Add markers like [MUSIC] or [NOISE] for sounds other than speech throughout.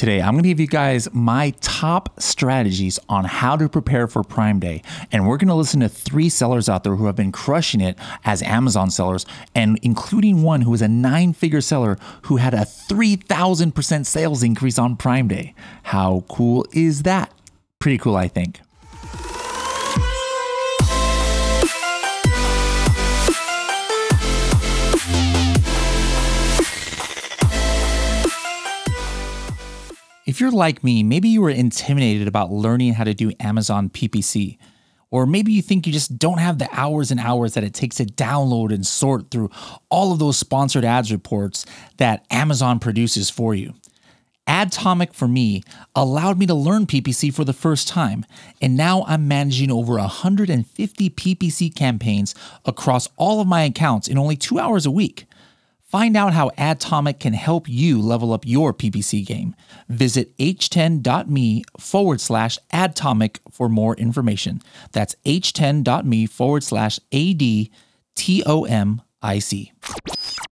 Today, I'm going to give you guys my top strategies on how to prepare for Prime Day. And we're going to listen to three sellers out there who have been crushing it as Amazon sellers, and including one who is a nine figure seller who had a 3,000% sales increase on Prime Day. How cool is that? Pretty cool, I think. If you're like me, maybe you were intimidated about learning how to do Amazon PPC. Or maybe you think you just don't have the hours and hours that it takes to download and sort through all of those sponsored ads reports that Amazon produces for you. Adtomic for me allowed me to learn PPC for the first time, and now I'm managing over 150 PPC campaigns across all of my accounts in only two hours a week. Find out how Adtomic can help you level up your PPC game. Visit h10.me forward slash Adtomic for more information. That's h10.me forward slash A D T O M I C.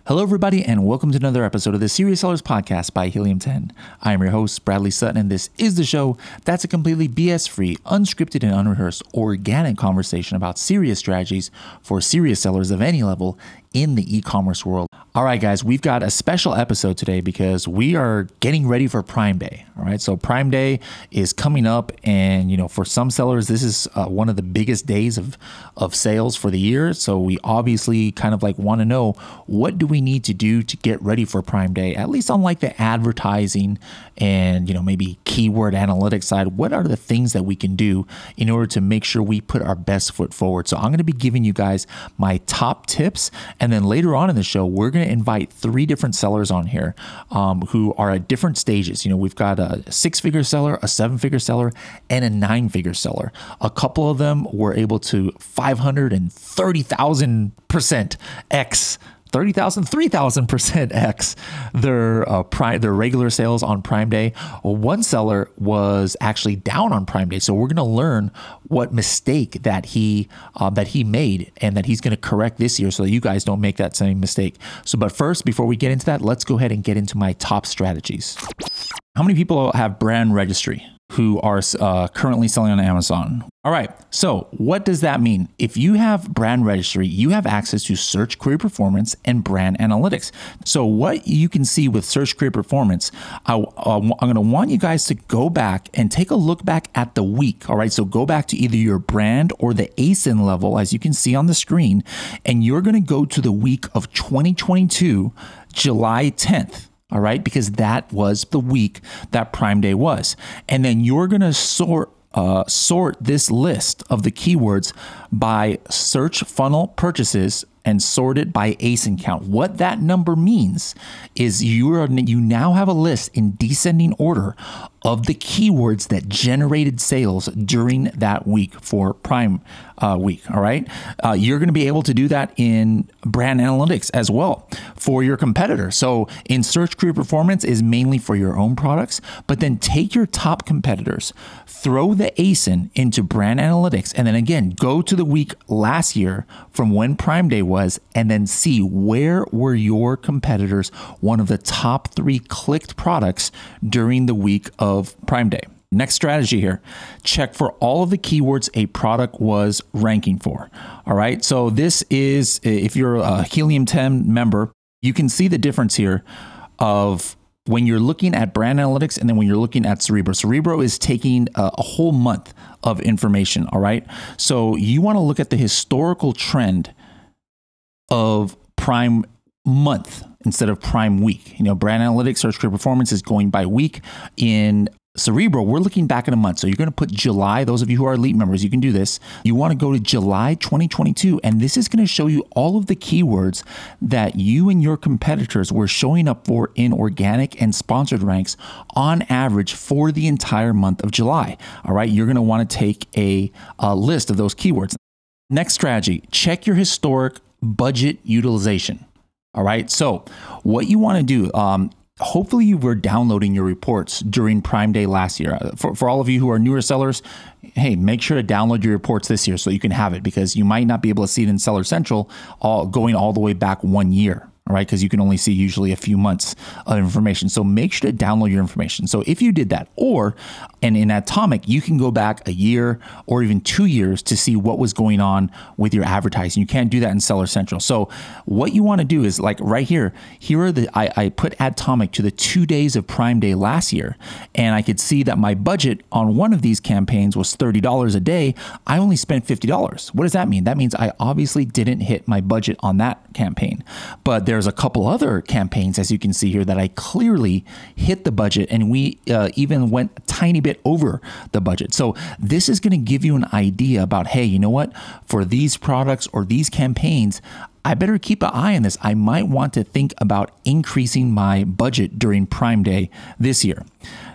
Hello, everybody, and welcome to another episode of the Serious Sellers Podcast by Helium 10. I am your host, Bradley Sutton, and this is the show that's a completely BS free, unscripted, and unrehearsed organic conversation about serious strategies for serious sellers of any level in the e commerce world. All right, guys, we've got a special episode today because we are getting ready for Prime Day. All right, so Prime Day is coming up, and you know, for some sellers, this is uh, one of the biggest days of of sales for the year. So we obviously kind of like want to know what do we need to do to get ready for Prime Day, at least on like the advertising and you know maybe keyword analytics side. What are the things that we can do in order to make sure we put our best foot forward? So I'm going to be giving you guys my top tips. And then later on in the show, we're going to invite three different sellers on here um, who are at different stages. You know, we've got a six figure seller, a seven figure seller, and a nine figure seller. A couple of them were able to 530,000% X 30,000, 3,000% X their uh, prime, their regular sales on Prime Day. One seller was actually down on Prime Day, so we're going to learn what mistake that he uh, that he made and that he's going to correct this year, so that you guys don't make that same mistake. So, but first, before we get into that, let's go ahead and get into my top strategies. How many people have brand registry? Who are uh, currently selling on Amazon. All right, so what does that mean? If you have brand registry, you have access to search query performance and brand analytics. So, what you can see with search query performance, I, uh, I'm going to want you guys to go back and take a look back at the week. All right, so go back to either your brand or the ASIN level, as you can see on the screen, and you're going to go to the week of 2022, July 10th all right, because that was the week that Prime Day was. And then you're going to sort uh, sort this list of the keywords by search funnel purchases and sort it by ASIN count. What that number means is you are you now have a list in descending order of the keywords that generated sales during that week for Prime uh, Week. All right. Uh, you're going to be able to do that in brand analytics as well for your competitor. So in search query performance is mainly for your own products, but then take your top competitors, throw the ASIN into brand analytics, and then again, go to the week last year from when Prime Day was, and then see where were your competitors one of the top three clicked products during the week of Prime Day. Next strategy here check for all of the keywords a product was ranking for. All right. So, this is if you're a Helium 10 member, you can see the difference here of when you're looking at brand analytics and then when you're looking at Cerebro. Cerebro is taking a, a whole month of information. All right. So, you want to look at the historical trend of Prime month instead of prime week. You know, brand analytics, search query performance is going by week. In Cerebro, we're looking back in a month. So you're going to put July. Those of you who are elite members, you can do this. You want to go to July 2022, and this is going to show you all of the keywords that you and your competitors were showing up for in organic and sponsored ranks on average for the entire month of July. All right, you're going to want to take a, a list of those keywords. Next strategy check your historic budget utilization. All right. So, what you want to do, um, hopefully, you were downloading your reports during Prime Day last year. Uh, for, for all of you who are newer sellers, hey, make sure to download your reports this year so you can have it because you might not be able to see it in Seller Central all going all the way back one year. Right? Because you can only see usually a few months of information. So make sure to download your information. So if you did that, or and in Adtomic, you can go back a year or even two years to see what was going on with your advertising. You can't do that in Seller Central. So what you want to do is like right here, here are the I, I put Adtomic to the two days of Prime Day last year, and I could see that my budget on one of these campaigns was $30 a day. I only spent $50. What does that mean? That means I obviously didn't hit my budget on that campaign. But there's a couple other campaigns, as you can see here, that I clearly hit the budget and we uh, even went a tiny bit over the budget. So this is going to give you an idea about, hey, you know what? For these products or these campaigns, I better keep an eye on this. I might want to think about increasing my budget during Prime Day this year.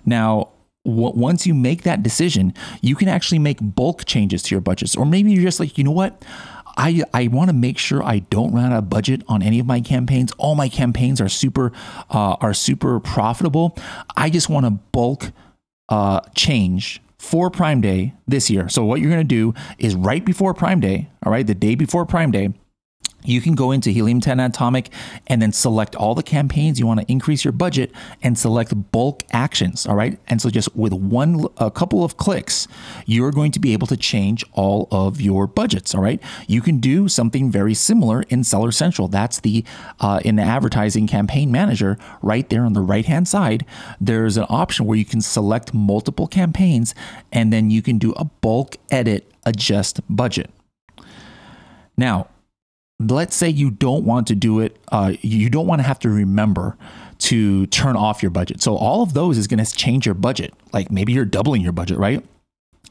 Now, once you make that decision, you can actually make bulk changes to your budgets. Or maybe you're just like, you know what? I, I want to make sure I don't run out of budget on any of my campaigns. All my campaigns are super uh, are super profitable. I just want to bulk uh, change for Prime Day this year. So what you're going to do is right before Prime Day, all right, the day before Prime Day, you can go into Helium 10 Adtomic and then select all the campaigns you want to increase your budget and select bulk actions. All right. And so just with one, a couple of clicks, you're going to be able to change all of your budgets. All right. You can do something very similar in Seller Central. That's the, uh, in the advertising campaign manager right there on the right hand side. There's an option where you can select multiple campaigns and then you can do a bulk edit, adjust budget. Now, let's say you don't want to do it, uh, you don't want to have to remember to turn off your budget. So all of those is going to change your budget. Like maybe you're doubling your budget, right?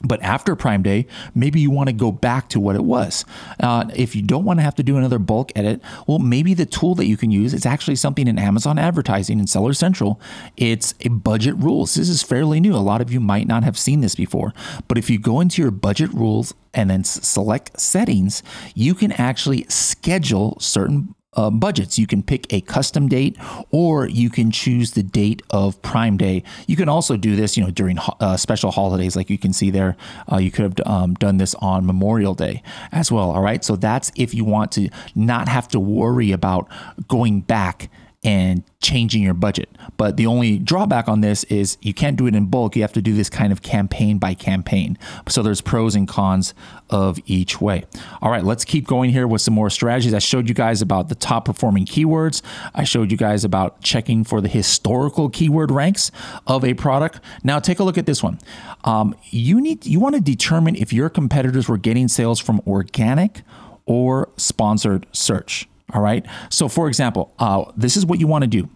But after Prime Day, maybe you want to go back to what it was. Uh, if you don't want to have to do another bulk edit, well, maybe the tool that you can use is actually something in Amazon Advertising and Seller Central. It's a budget rules. This is fairly new. A lot of you might not have seen this before. But if you go into your budget rules and then select settings, you can actually schedule certain uh, budgets. You can pick a custom date, or you can choose the date of Prime Day. You can also do this, you know, during uh, special holidays, like you can see there. Uh, you could have um, done this on Memorial Day as well. All right, so that's if you want to not have to worry about going back and changing your budget. But the only drawback on this is you can't do it in bulk. You have to do this kind of campaign by campaign. So there's pros and cons of each way. All right, let's keep going here with some more strategies. I showed you guys about the top performing keywords. I showed you guys about checking for the historical keyword ranks of a product. Now take a look at this one. Um, you need you want to determine if your competitors were getting sales from organic or sponsored search. All right. So, for example, uh, this is what you want to do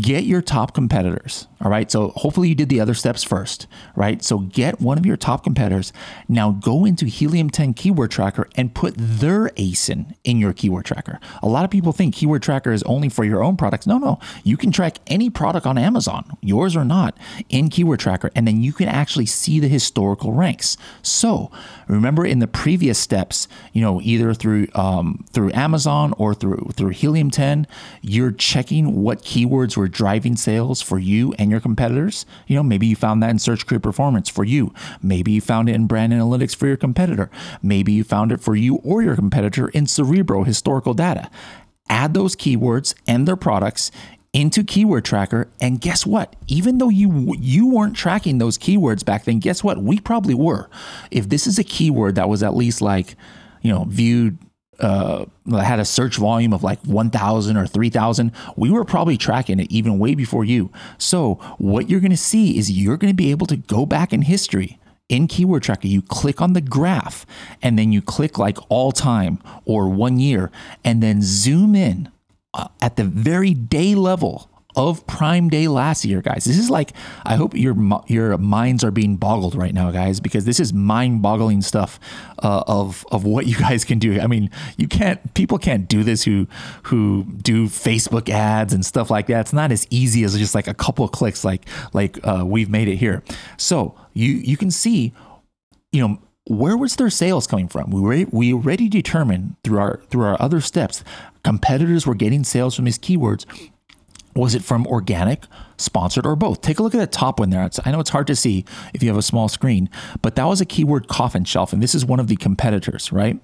get your top competitors. All right. So, hopefully, you did the other steps first, right? So, get one of your top competitors. Now, go into Helium 10 Keyword Tracker and put their ASIN in your keyword tracker. A lot of people think keyword tracker is only for your own products. No, no. You can track any product on Amazon, yours or not, in keyword tracker, and then you can actually see the historical ranks. So, remember in the previous steps, you know, either through um, through Amazon or through through Helium 10, you're checking what keywords were driving sales for you and your competitors. You know, maybe you found that in Search Query Performance for you. Maybe you found it in Brand Analytics for your competitor. Maybe you found it for you or your competitor in Cerebro historical data. Add those keywords and their products into keyword tracker and guess what even though you you weren't tracking those keywords back then guess what we probably were if this is a keyword that was at least like you know viewed uh, had a search volume of like 1,000 or 3,000, we were probably tracking it even way before you. So, what you're going to see is you're going to be able to go back in history in Keyword Tracker. You click on the graph and then you click like all time or one year and then zoom in uh, at the very day level of Prime Day last year, guys. This is like I hope your your minds are being boggled right now, guys, because this is mind-boggling stuff uh, of of what you guys can do. I mean, you can't people can't do this who who do Facebook ads and stuff like that. It's not as easy as just like a couple of clicks, like like uh, we've made it here. So you you can see, you know where was their sales coming from? We were, we already determined through our through our other steps, competitors were getting sales from these keywords was it from organic, sponsored, or both? Take a look at the top one there. It's, I know it's hard to see if you have a small screen, but that was a keyword coffin shelf, and this is one of the competitors, right?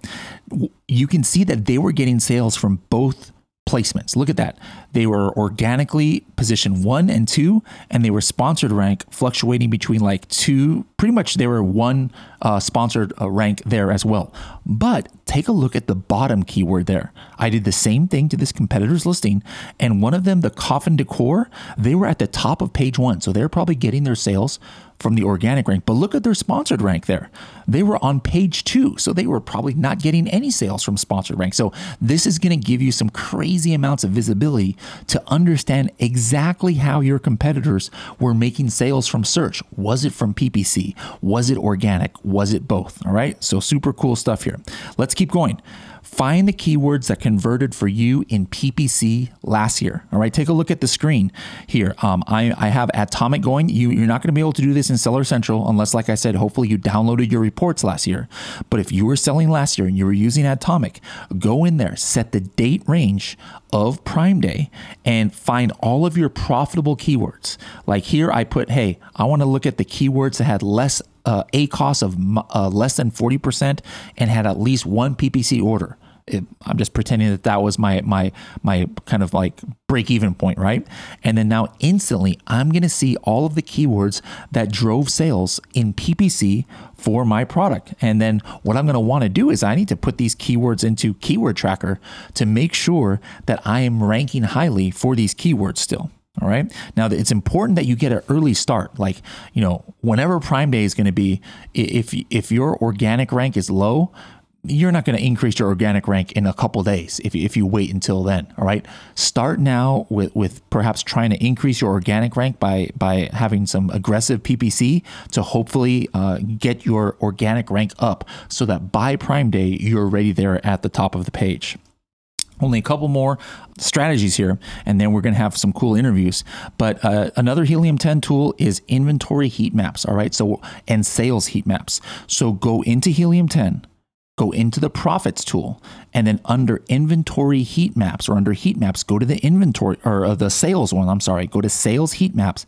You can see that they were getting sales from both placements. Look at that. They were organically positioned one and two, and they were sponsored rank fluctuating between like two, pretty much they were one uh, sponsored uh, rank there as well. But take a look at the bottom keyword there. I did the same thing to this competitor's listing, and one of them, the coffin decor, they were at the top of page one. So they're probably getting their sales from the organic rank. But look at their sponsored rank there. They were on page two. So they were probably not getting any sales from sponsored rank. So this is going to give you some crazy amounts of visibility to understand exactly how your competitors were making sales from search. Was it from PPC? Was it organic? Was it both? All right. So super cool stuff here. Let's keep going. Find the keywords that converted for you in PPC last year. All right, take a look at the screen here. Um, I, I have Adtomic going. You, you're not going to be able to do this in Seller Central unless, like I said, hopefully you downloaded your reports last year. But if you were selling last year and you were using Adtomic, go in there, set the date range of Prime Day, and find all of your profitable keywords. Like here, I put, hey, I want to look at the keywords that had less uh, ACoS of uh, less than 40% and had at least one PPC order. It, I'm just pretending that that was my my my kind of like break even point, right? And then now instantly I'm going to see all of the keywords that drove sales in PPC for my product. And then what I'm going to want to do is I need to put these keywords into keyword tracker to make sure that I am ranking highly for these keywords still. All right. Now it's important that you get an early start. Like, you know, whenever Prime Day is going to be, if if your organic rank is low, you're not going to increase your organic rank in a couple days if, if you wait until then all right start now with, with perhaps trying to increase your organic rank by by having some aggressive ppc to hopefully uh, get your organic rank up so that by prime day you're ready there at the top of the page only a couple more strategies here, and then we're going to have some cool interviews. But uh, another Helium 10 tool is inventory heat maps. All right. So, and sales heat maps. So go into Helium 10 go into the profits tool. And then under inventory heat maps or under heat maps go to the inventory or uh, the sales one i'm sorry go to sales heat maps.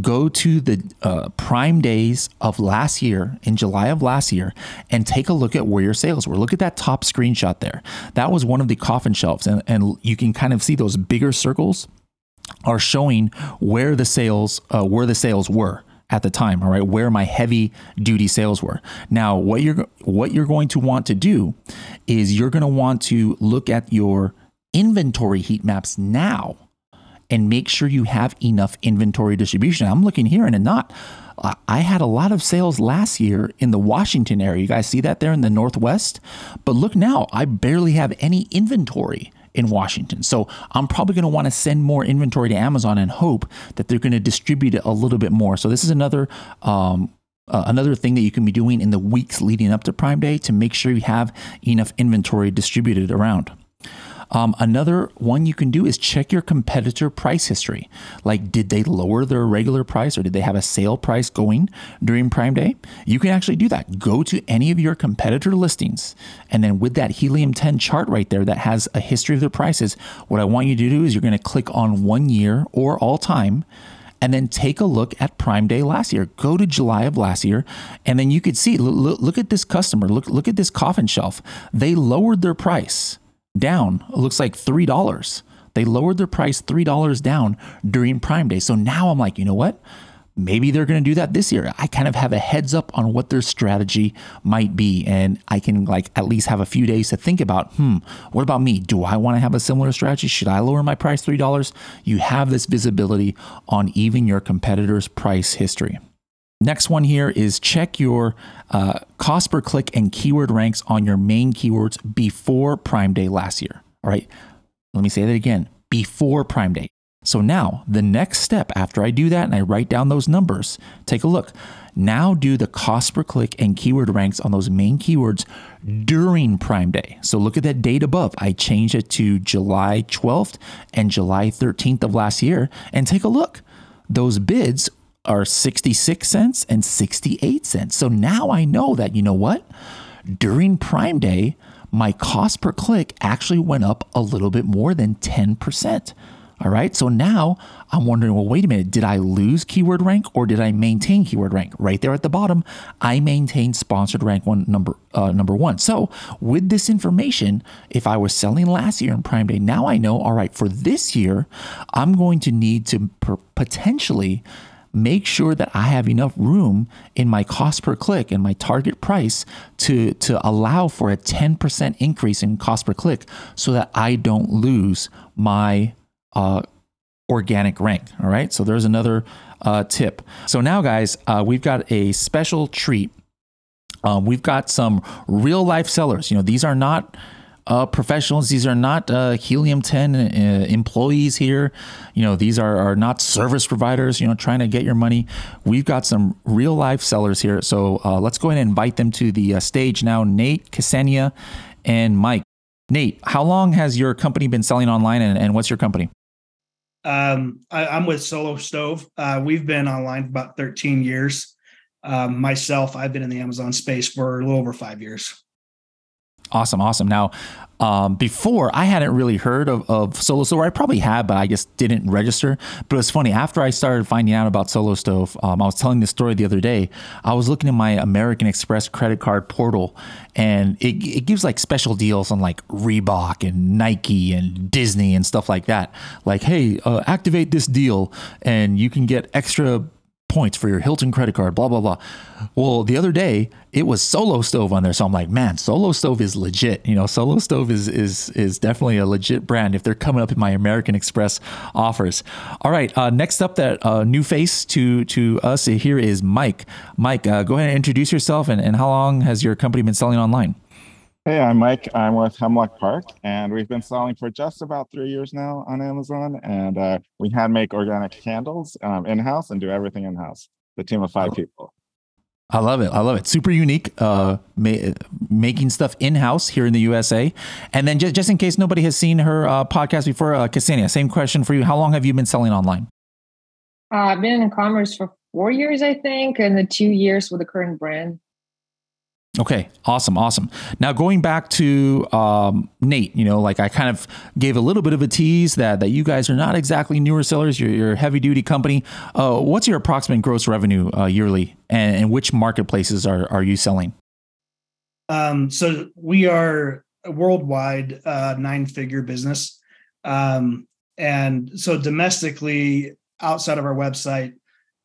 Go to the uh, prime days of last year in july of last year and take a look at where your sales were. Look at that top screenshot there. That was one of the coffin shelves. And, and you can kind of see those bigger circles are showing where the sales uh, where the sales were at the time, all right, where my heavy duty sales were. Now, what you're what you're going to want to do is you're going to want to look at your inventory heat maps now and make sure you have enough inventory distribution. I'm looking here and not I had a lot of sales last year in the Washington area. You guys see that there in the Northwest? But look now, I barely have any inventory in Washington. So I'm probably going to want to send more inventory to Amazon and hope that they're going to distribute it a little bit more. So this is another um, uh, another thing that you can be doing in the weeks leading up to Prime Day to make sure you have enough inventory distributed around. Um, another one you can do is check your competitor price history. Like, did they lower their regular price or did they have a sale price going during Prime Day? You can actually do that. Go to any of your competitor listings, and then with that Helium 10 chart right there that has a history of their prices, what I want you to do is you're going to click on one year or all time and then take a look at Prime Day last year. Go to July of last year, and then you could see. Look, look, at this customer. Look, look at this coffin shelf. They lowered their price down. It looks like $3. They lowered their price $3 down during Prime Day. So now I'm like, you know what? Maybe they're going to do that this year. I kind of have a heads up on what their strategy might be. And I can like at least have a few days to think about, hmm, what about me? Do I want to have a similar strategy? Should I lower my price $3? You have this visibility on even your competitor's price history. Next one here is check your uh, cost per click and keyword ranks on your main keywords before Prime Day last year. All right, let me say that again before Prime Day. So now the next step after I do that and I write down those numbers, take a look. Now do the cost per click and keyword ranks on those main keywords during Prime Day. So look at that date above. I changed it to July 12th and July 13th of last year and take a look. Those bids are 66 cents and 68 cents. So now I know that, you know what? During Prime Day, my cost per click actually went up a little bit more than 10%. All right. So now I'm wondering, well, wait a minute. Did I lose keyword rank or did I maintain keyword rank? Right there at the bottom, I maintained sponsored rank one number uh, number one. So with this information, if I was selling last year in Prime Day, now I know. All right, for this year, I'm going to need to potentially make sure that I have enough room in my cost per click and my target price to, to allow for a 10% increase in cost per click so that I don't lose my uh, organic rank. All right. So there's another uh, tip. So now, guys, uh, we've got a special treat. Um, we've got some real life sellers. You know, these are not uh, professionals. These are not uh, Helium 10 uh, employees here. You know, these are, are not service providers, you know, trying to get your money. We've got some real life sellers here. So uh, let's go ahead and invite them to the uh, stage now Nate, Ksenia, and Mike. Nate, how long has your company been selling online and, and what's your company? Um, I, am with Solo Stove. Uh, we've been online about 13 years. Um, myself, I've been in the Amazon space for a little over five years. Awesome, awesome. Now, um, before I hadn't really heard of, of Solo Stove. I probably had, but I just didn't register. But it's funny. After I started finding out about Solo Stove, um, I was telling this story the other day. I was looking at my American Express credit card portal, and it, it gives like special deals on like Reebok and Nike and Disney and stuff like that. Like, hey, uh, activate this deal, and you can get extra points for your Hilton credit card, blah, blah, blah. Well, the other day it was Solo Stove on there. So I'm like, man, Solo Stove is legit. You know, Solo Stove is is is definitely a legit brand if they're coming up in my American Express offers. All right. Uh, next up, that uh, new face to to us here is Mike. Mike, uh, go ahead and introduce yourself and, and how long has your company been selling online? Hey, I'm Mike. I'm with Hemlock Park, and we've been selling for just about three years now on Amazon. And uh, we hand make organic candles um, in house and do everything in house. The team of five oh. people. I love it. I love it. Super unique. Uh, ma- making stuff in house here in the USA. And then just just in case nobody has seen her uh, podcast before, uh, Ksenia, same question for you. How long have you been selling online? Uh, I've been in commerce for four years, I think, and the two years with the current brand. Okay, awesome, awesome. Now going back to um, Nate, you know, like I kind of gave a little bit of a tease that that you guys are not exactly newer sellers. You're, you're a heavy duty company. Uh, what's your approximate gross revenue uh, yearly, and, and, which marketplaces are are you selling? Um, so we are a worldwide uh, nine figure business, um, and so domestically outside of our website,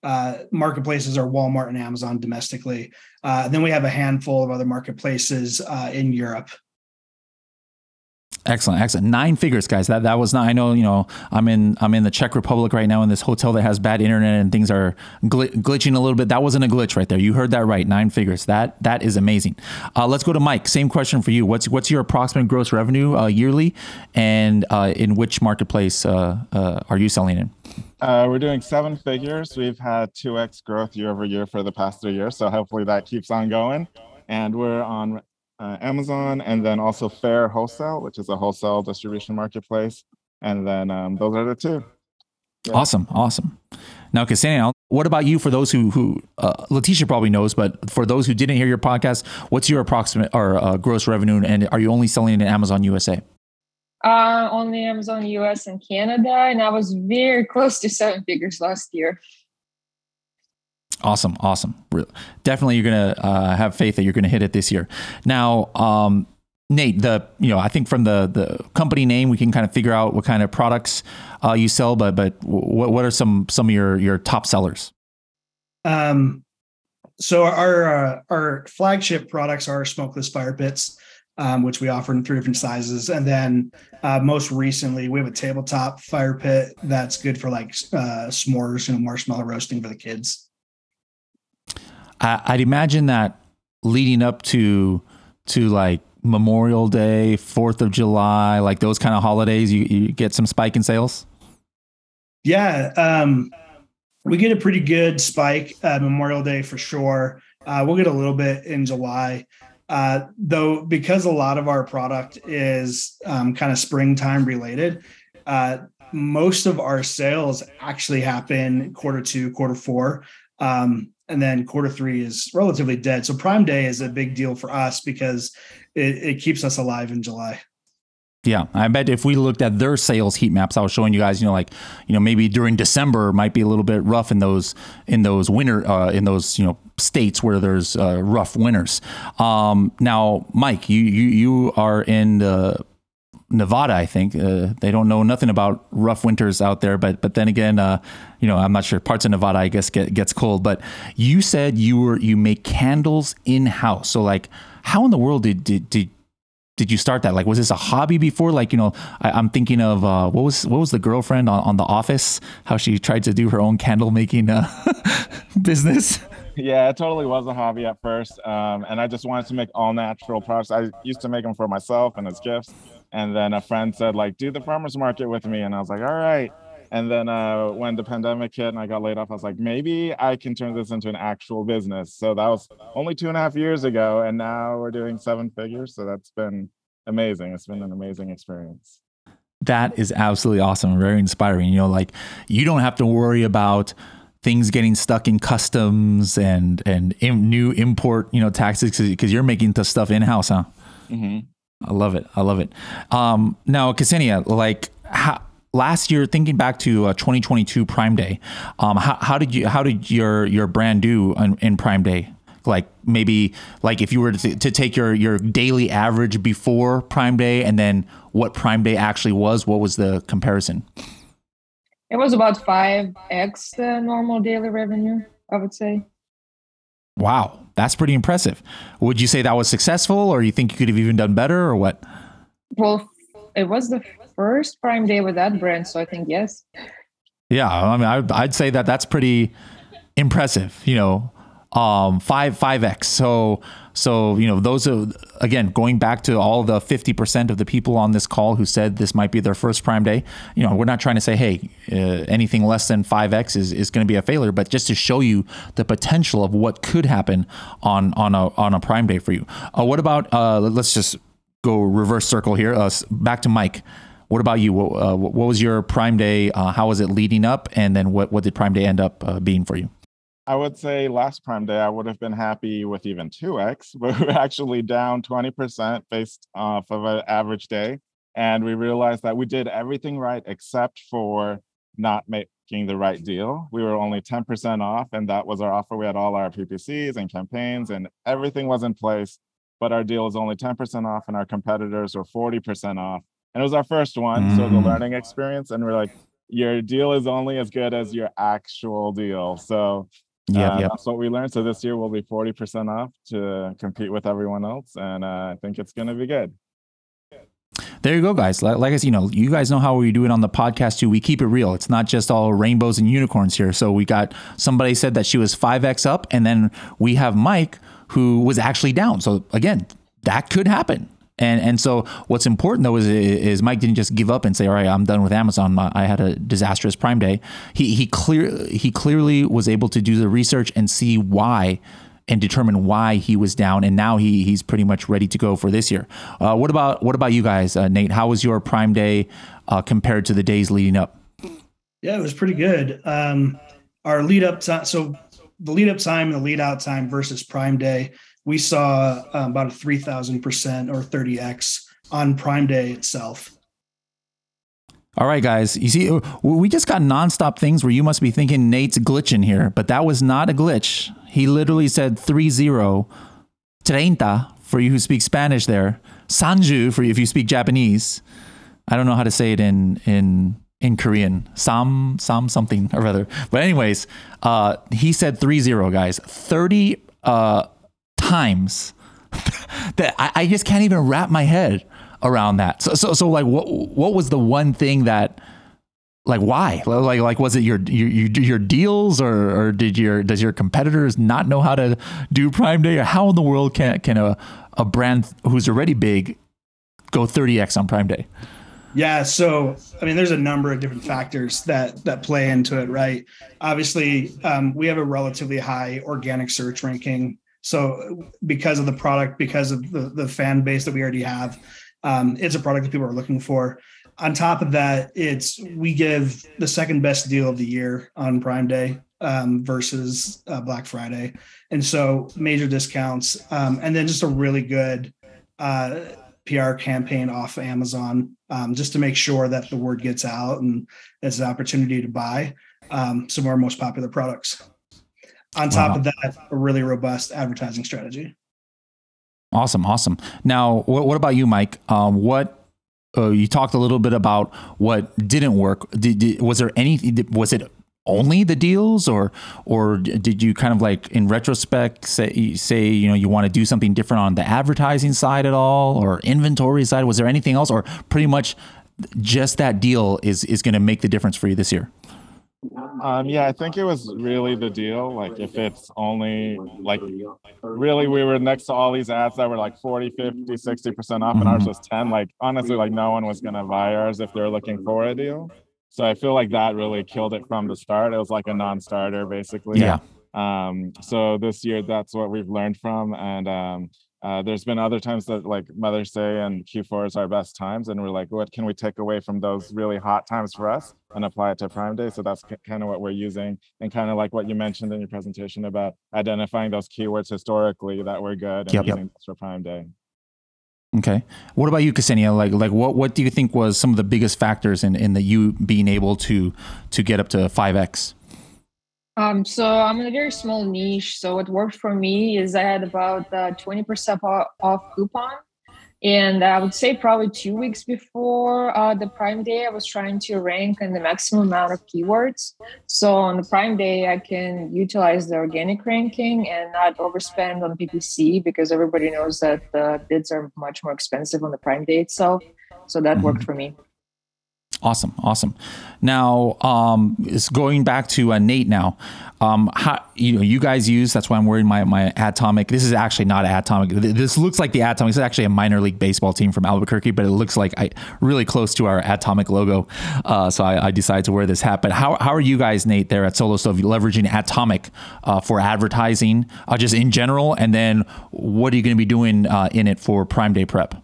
uh, marketplaces are Walmart and Amazon domestically. Uh, then we have a handful of other marketplaces uh, in Europe. Excellent, excellent. Nine figures, guys. That that was not. I know. You know, I'm in I'm in the Czech Republic right now in this hotel that has bad internet and things are gl- glitching a little bit. That wasn't a glitch right there. You heard that right. Nine figures. That that is amazing. Uh, let's go to Mike. Same question for you. What's what's your approximate gross revenue uh, yearly, and uh, in which marketplace uh, uh, are you selling in? Uh, we're doing seven figures. We've had 2x growth year over year for the past three years. So hopefully that keeps on going. And we're on uh, Amazon and then also Faire Wholesale, which is a wholesale distribution marketplace. And then um, those are the two. Yeah. Awesome. Awesome. Now, Ksenia, what about you for those who, who uh, Letitia probably knows, but for those who didn't hear your podcast, what's your approximate or uh, gross revenue? And are you only selling it in Amazon USA? Uh, only Amazon US and Canada, and I was very close to seven figures last year. Awesome, awesome. Definitely, you're gonna uh, have faith that you're gonna hit it this year. Now, um, Nate, the you know, I think from the the company name, we can kind of figure out what kind of products uh, you sell. But but what what are some some of your your top sellers? Um, so our uh, our flagship products are smokeless fire pits um, which we offer in three different sizes. And then uh, most recently, we have a tabletop fire pit that's good for like uh, s'mores, know, marshmallow roasting for the kids. I'd imagine that leading up to to like Memorial Day, Fourth of July, like those kind of holidays, you, you get some spike in sales. Yeah, um, we get a pretty good spike uh, Memorial Day for sure. Uh, we'll get a little bit in July. Uh, though, because a lot of our product is um, kind of springtime related, uh, most of our sales actually happen quarter two, quarter four. Um, and then quarter three is relatively dead. So Prime Day is a big deal for us because it, it keeps us alive in July. Yeah, I bet if we looked at their sales heat maps, I was showing you guys, you know, like, you know, maybe during December might be a little bit rough in those in those winter uh, in those you know states where there's uh, rough winters. Um, now, Mike, you you you are in the Nevada, I think uh, they don't know nothing about rough winters out there. But but then again, uh, you know, I'm not sure. Parts of Nevada, I guess, get, gets cold. But you said you were you make candles in house. So like, how in the world did did did did you start that? Like, was this a hobby before? Like, you know, I, am thinking of uh, what was what was the girlfriend on, on The Office? How she tried to do her own candle making uh, [LAUGHS] business. Yeah, it totally was a hobby at first, um, and I just wanted to make all natural products. I used to make them for myself and as gifts, and then a friend said, like, do the farmers market with me, and I was like, all right. And then uh, when the pandemic hit and I got laid off, I was like, maybe I can turn this into an actual business. So that was only two and a half years ago. And now we're doing seven figures. So that's been amazing. It's been an amazing experience. That is absolutely awesome. Very inspiring. You know, like you don't have to worry about things getting stuck in customs and and in, new import you know taxes because you're making the stuff in house, huh? Mm-hmm. I love it. I love it. Um, now, Ksenia, like how, last year, thinking back to uh, 2022 Prime Day, um, how, how, did you how did your your brand do in, in Prime Day? Like maybe like if you were to, to take your your daily average before Prime Day and then what Prime Day actually was, what was the comparison? It was about five x the normal daily revenue, I would say. Wow, that's pretty impressive. Would you say that was successful, or you think you could have even done better, or what? Well, it was the first Prime Day with that brand, so I think yes. Yeah, I mean, I, I'd say that that's pretty impressive. You know, um, five five x. So so you know those are again going back to all the fifty percent of the people on this call who said this might be their first Prime Day. You know, we're not trying to say hey uh, anything less than five x is, is going to be a failure, but just to show you the potential of what could happen on on a on a Prime Day for you. Uh, what about uh, let's just go reverse circle here. Uh, back to Mike. What about you? What, uh, what was your Prime Day? Uh, how was it leading up, and then what what did Prime Day end up uh, being for you? I would say last Prime Day I would have been happy with even two x, [LAUGHS] but we're actually down twenty percent based off of an average day, and we realized that we did everything right except for not making the right deal. We were only ten percent off, and that was our offer. We had all our PPCs and campaigns, and everything was in place but our deal is only 10% off and our competitors are 40% off. And it was our first one. Mm. So the mm. learning experience. And we're like, your deal is only as good as your actual deal. So yeah, uh, yep. that's what we learned. So this year we'll be 40% off to compete with everyone else. And uh, I think it's going to be good. There you go, guys. Like, like I said, you know, you guys know how we do it on the podcast too. We keep it real. It's not just all rainbows and unicorns here. So we got somebody said that she was 5x up, and then we have Mike who was actually down. So again, that could happen. And and so what's important though is is Mike didn't just give up and say, "All right, I'm done with Amazon. I had a disastrous Prime Day." He he clear he clearly was able to do the research and see why and determine why he was down. And now he he's pretty much ready to go for this year. Uh, what about what about you guys, uh, Nate? How was your Prime Day uh, compared to the days leading up? Yeah, it was pretty good. Um, our lead up time, so the lead up time and the lead out time versus Prime Day, we saw um, about a 3000% or 30x on Prime Day itself. All right, guys. You see, we just got nonstop things where you must be thinking Nate's glitching here, but that was not a glitch. He literally said 3 0, 30 for you who speak Spanish there, Sanju for you if you speak Japanese. I don't know how to say it in in in Korean. Sam, Sam something or other. But anyways, uh, he said 3-0, guys. 30 uh, times [LAUGHS] that I, I, just can't even wrap my head around that. So, so, so like, what, what was the one thing that, like, why? Like, like, was it your your your deals, or, or did your does your competitors not know how to do Prime Day, or how in the world can can a a brand who's already big go 30x on Prime Day? Yeah, so I mean, there's a number of different factors that that play into it, right? Obviously, um, we have a relatively high organic search ranking, so because of the product, because of the the fan base that we already have, um, it's a product that people are looking for. On top of that, it's we give the second best deal of the year on Prime Day um, versus uh, Black Friday, and so major discounts, um, and then just a really good. Uh, PR campaign off Amazon um, just to make sure that the word gets out and there's an opportunity to buy um, some of our most popular products. On top Wow. of that, a really robust advertising strategy. Awesome, awesome. Now, what, what about you, Mike? Um, what uh, you talked a little bit about what didn't work. Did, did, was there any? Was it only the deals, or or did you kind of like in retrospect say say you know you want to do something different on the advertising side at all, or inventory side? Was there anything else, or pretty much just that deal is is going to make the difference for you this year? Um, yeah, I think it was really the deal. Like if it's only like really we were next to all these ads that were like 40, 50, 60% off and ours was 10. Like honestly, like no one was gonna buy ours if they're looking for a deal. So I feel like that really killed it from the start. It was like a non-starter basically. Yeah. Um, so this year that's what we've learned from. And um uh, there's been other times that like Mother's Day and Q4 is our best times, and we're like, what can we take away from those really hot times for us and apply it to Prime Day? So that's kind of what we're using, and kind of like what you mentioned in your presentation about identifying those keywords historically that were good and Yep, yep. using those for Prime Day. Okay. What about you, Ksenia? Like, like what, what do you think was some of the biggest factors in, in the you being able to, to get up to 5X? Um, so I'm in a very small niche. So what worked for me is I had about uh, 20% off, off coupon. And I would say probably two weeks before uh, the Prime Day, I was trying to rank in the maximum amount of keywords. So on the Prime Day, I can utilize the organic ranking and not overspend on PPC because everybody knows that the bids are much more expensive on the Prime Day itself. So that worked for me. Awesome. Awesome. Now, um, it's going back to uh, Nate now. Um, how, you know, you guys use, that's why I'm wearing my, my Adtomic. This is actually not Adtomic. This looks like the Adtomic. This is actually a minor league baseball team from Albuquerque, but it looks like I really close to our Adtomic logo. Uh, so I, I decided to wear this hat. But how, how are you guys, Nate, there at Solo Stove leveraging Adtomic uh, for advertising, uh, just in general? And then what are you going to be doing uh, in it for Prime Day prep?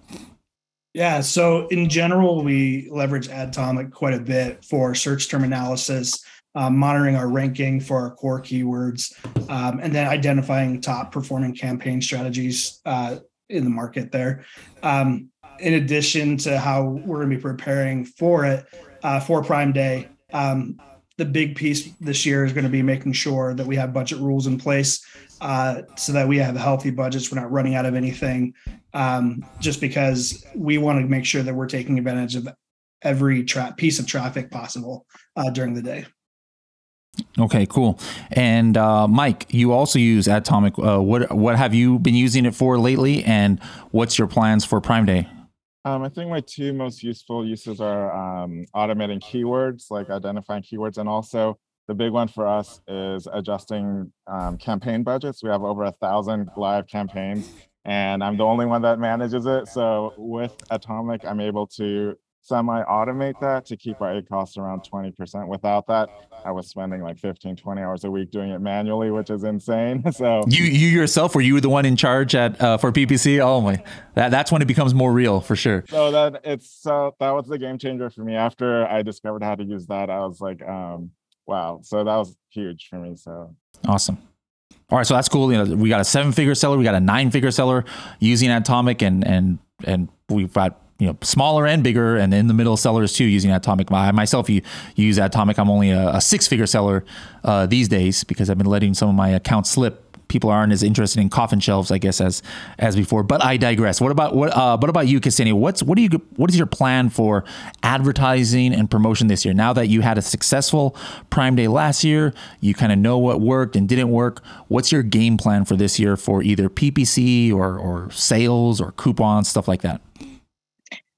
Yeah. So in general, we leverage Adtomic quite a bit for search term analysis, um, monitoring our ranking for our core keywords, um, and then identifying top performing campaign strategies uh, in the market there. Um, in addition to how we're going to be preparing for it uh, for Prime Day, um, the big piece this year is going to be making sure that we have budget rules in place uh, so that we have healthy budgets. We're not running out of anything um, just because we want to make sure that we're taking advantage of every tra- piece of traffic possible uh, during the day. Okay, cool. And uh, Mike, you also use Adtomic. Uh, what what have you been using it for lately? And what's your plans for Prime Day? Um, I think my two most useful uses are um, automating keywords, like identifying keywords, and also the big one for us is adjusting um, campaign budgets. We have over a thousand live campaigns, and I'm the only one that manages it. So with Adtomic, I'm able to semi-automate that to keep our ACoS around 20%. Without that, I was spending like 15, 20 hours a week doing it manually, which is insane. [LAUGHS] So You you yourself were you the one in charge at uh, for PPC? Oh my, that that's when it becomes more real for sure. so that it's so that was the game changer for me after i discovered how to use that i was like um wow so that was huge for me so Awesome. All right, so that's cool. You know, we got a seven figure seller, we got a nine figure seller using Adtomic, and and and we've got you know smaller and bigger, and in the middle sellers too using Adtomic. I myself, you, use Adtomic. I'm only a, a six figure seller uh, these days because I've been letting some of my accounts slip. People aren't as interested in coffin shelves, I guess, as as before. But I digress. What about what? Uh, what about you, Ksenia? What's what do you what is your plan for advertising and promotion this year? Now that you had a successful Prime Day last year, you kind of know what worked and didn't work. What's your game plan for this year for either PPC or or sales or coupons, stuff like that?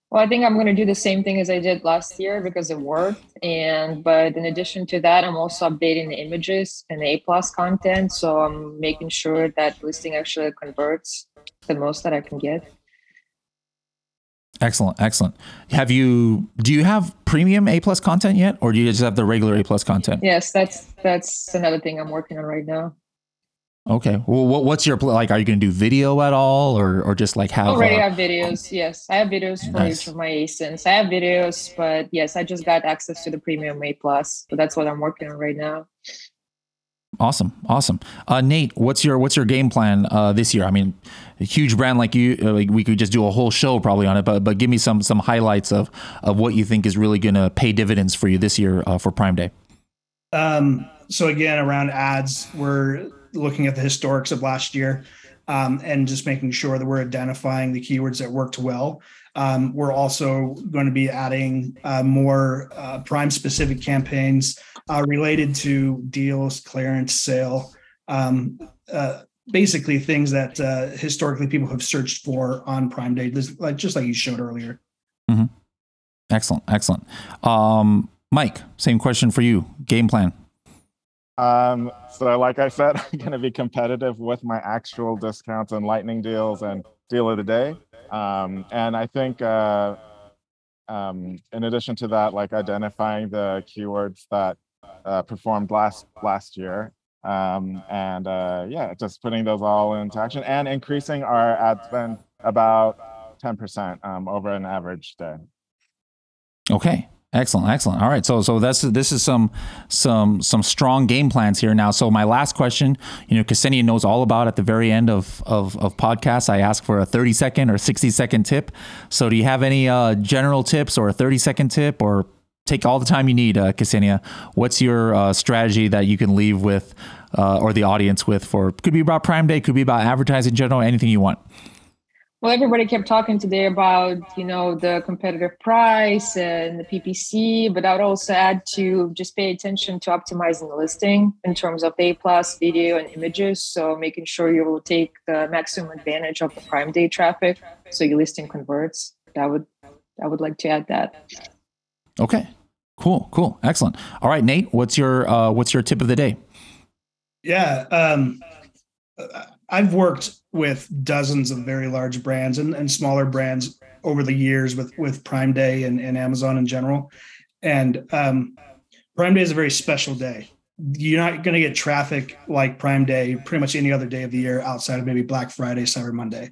Well, I think I'm going to do the same thing as I did last year because it worked. And but in addition to that, I'm also updating the images and the A plus content. So I'm making sure that listing actually converts the most that I can get. Excellent, excellent. Have you do you have premium A plus content yet, or do you just have the regular A plus content? Yes, that's that's another thing I'm working on right now. Okay. Well, what, what's your pl- like? Are you going to do video at all, or or just like have? already uh, have videos. Yes, I have videos for Nice. each of my ASINs. I have videos, but yes, I just got access to the premium A plus. So that's what I'm working on right now. Awesome, awesome. Uh, Nate, what's your what's your game plan uh, this year? I mean, a huge brand like you, uh, we could just do a whole show probably on it, but but give me some some highlights of of what you think is really going to pay dividends for you this year uh, for Prime Day. Um, so again, around ads, we're looking at the historics of last year um, and just making sure that we're identifying the keywords that worked well. Um, we're also going to be adding uh, more uh, prime specific campaigns uh, related to deals, clearance, sale, um, uh, basically things that uh, historically people have searched for on Prime Day, just like, just like you showed earlier. Mm-hmm. Excellent, excellent. Um, Mike, same question for you. Game plan. Um, so like I said, [LAUGHS] I'm going to be competitive with my actual discounts and lightning deals and deal of the day. Um, and I think, uh, um, in addition to that, like identifying the keywords that uh, performed last last year, um, and uh, yeah, just putting those all into action and increasing our ad spend about 10% um, over an average day. Okay. Excellent, excellent. All right, so so that's this is some some some strong game plans here now. So my last question, you know, Ksenia knows all about at the very end of of, of podcasts. I ask for a thirty second or sixty second tip. So do you have any uh, general tips or a thirty second tip or take all the time you need, uh, Ksenia? What's your uh, strategy that you can leave with uh, or the audience with for could be about Prime Day, could be about advertising in general, anything you want. Well, everybody kept talking today about, you know, the competitive price and the PPC, but I would also add to just pay attention to optimizing the listing in terms of A plus video and images. So making sure you will take the maximum advantage of the prime day traffic. So your listing converts. That would I would like to add that. Okay. Cool. Cool. Excellent. All right, Nate, what's your uh, what's your tip of the day? Yeah. Um I've worked with dozens of very large brands and, and smaller brands over the years with with Prime Day and, and Amazon in general. And um, Prime Day is a very special day. You're not going to get traffic like Prime Day pretty much any other day of the year outside of maybe Black Friday, Cyber Monday.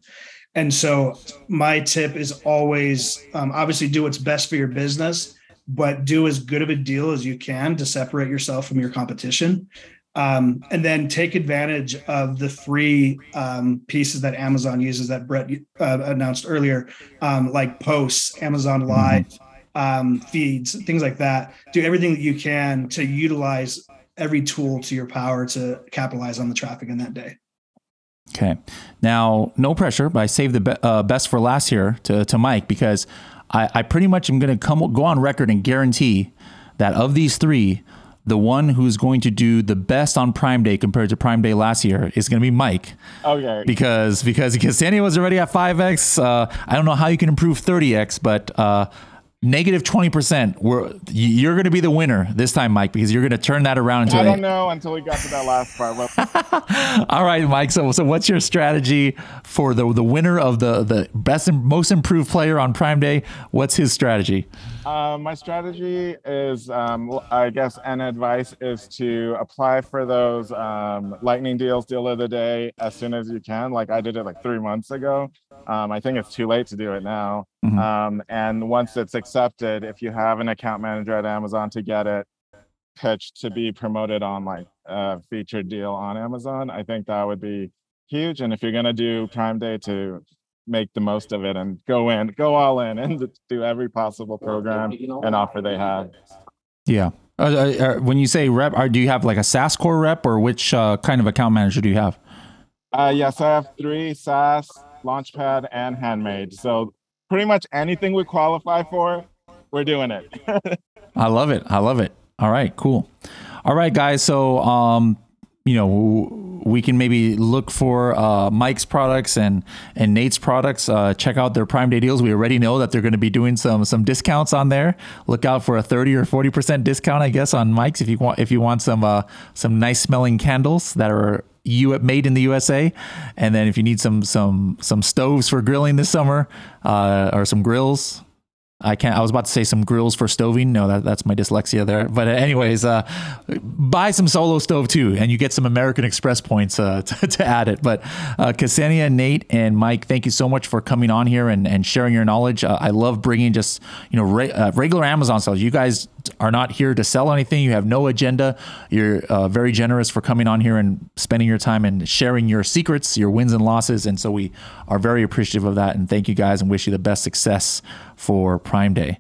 And so my tip is always um, obviously do what's best for your business, but do as good of a deal as you can to separate yourself from your competition. Um, and then take advantage of the free um, pieces that Amazon uses that Brett uh, announced earlier, um, like posts, Amazon mm-hmm. Live, um, feeds, things like that. Do everything that you can to utilize every tool to your power to capitalize on the traffic in that day. Okay. Now, no pressure, but I saved the be- uh, best for last here to, to Mike because I, I pretty much am going to come go on record and guarantee that of these three, the one who's going to do the best on Prime Day compared to Prime Day last year is going to be Mike. Okay. Because because because Sandy was already at five x. Uh, I don't know how you can improve thirty x, but uh, negative 20%. We're, you're going to be the winner this time, Mike, because you're going to turn that around. Into I don't a, know until we got to that last part. [LAUGHS] All right, Mike. So, so what's your strategy for the, the winner of the, the best and most improved player on Prime Day? What's his strategy? Uh, my strategy is, um, I guess, an advice is to apply for those um, lightning deals, deal of the day, as soon as you can. Like I did it like three months ago. Um, I think it's too late to do it now. Mm-hmm. Um, and once it's accepted, if you have an account manager at Amazon to get it pitched to be promoted on like a featured deal on Amazon, I think that would be huge. And if you're going to do Prime Day to make the most of it and go in, go all in and [LAUGHS] do every possible program and offer they have. Yeah. Uh, uh, uh, when you say rep, are, do you have like a SAS core rep or which uh, kind of account manager do you have? Uh, yes, I have three SAS, Launchpad, and Handmade. So pretty much anything we qualify for, we're doing it. [LAUGHS] I love it. I love it. All right, cool. All right, guys. So, um, you know, we can maybe look for uh, Mike's products and and Nate's products. Uh, check out their Prime Day deals. We already know that they're going to be doing some some discounts on there. Look out for a thirty or forty percent discount, I guess, on Mike's if you want if you want some uh, some nice smelling candles that are you made in the USA. And then if you need some some some stoves for grilling this summer, uh, or some grills, I can't. I was about to say some grills for stoving. No, that, that's my dyslexia there. But anyways, uh, buy some solo stove too, and you get some American Express points uh, [LAUGHS] to, to, add it. But uh, Ksenia, Nate, and Mike, thank you so much for coming on here and, and sharing your knowledge. Uh, I love bringing just you know re- uh, regular Amazon sales. You guys are not here to sell anything. You have no agenda. You're uh, very generous for coming on here and spending your time and sharing your secrets, your wins and losses. And so we are very appreciative of that. And thank you guys and wish you the best success for Prime Day.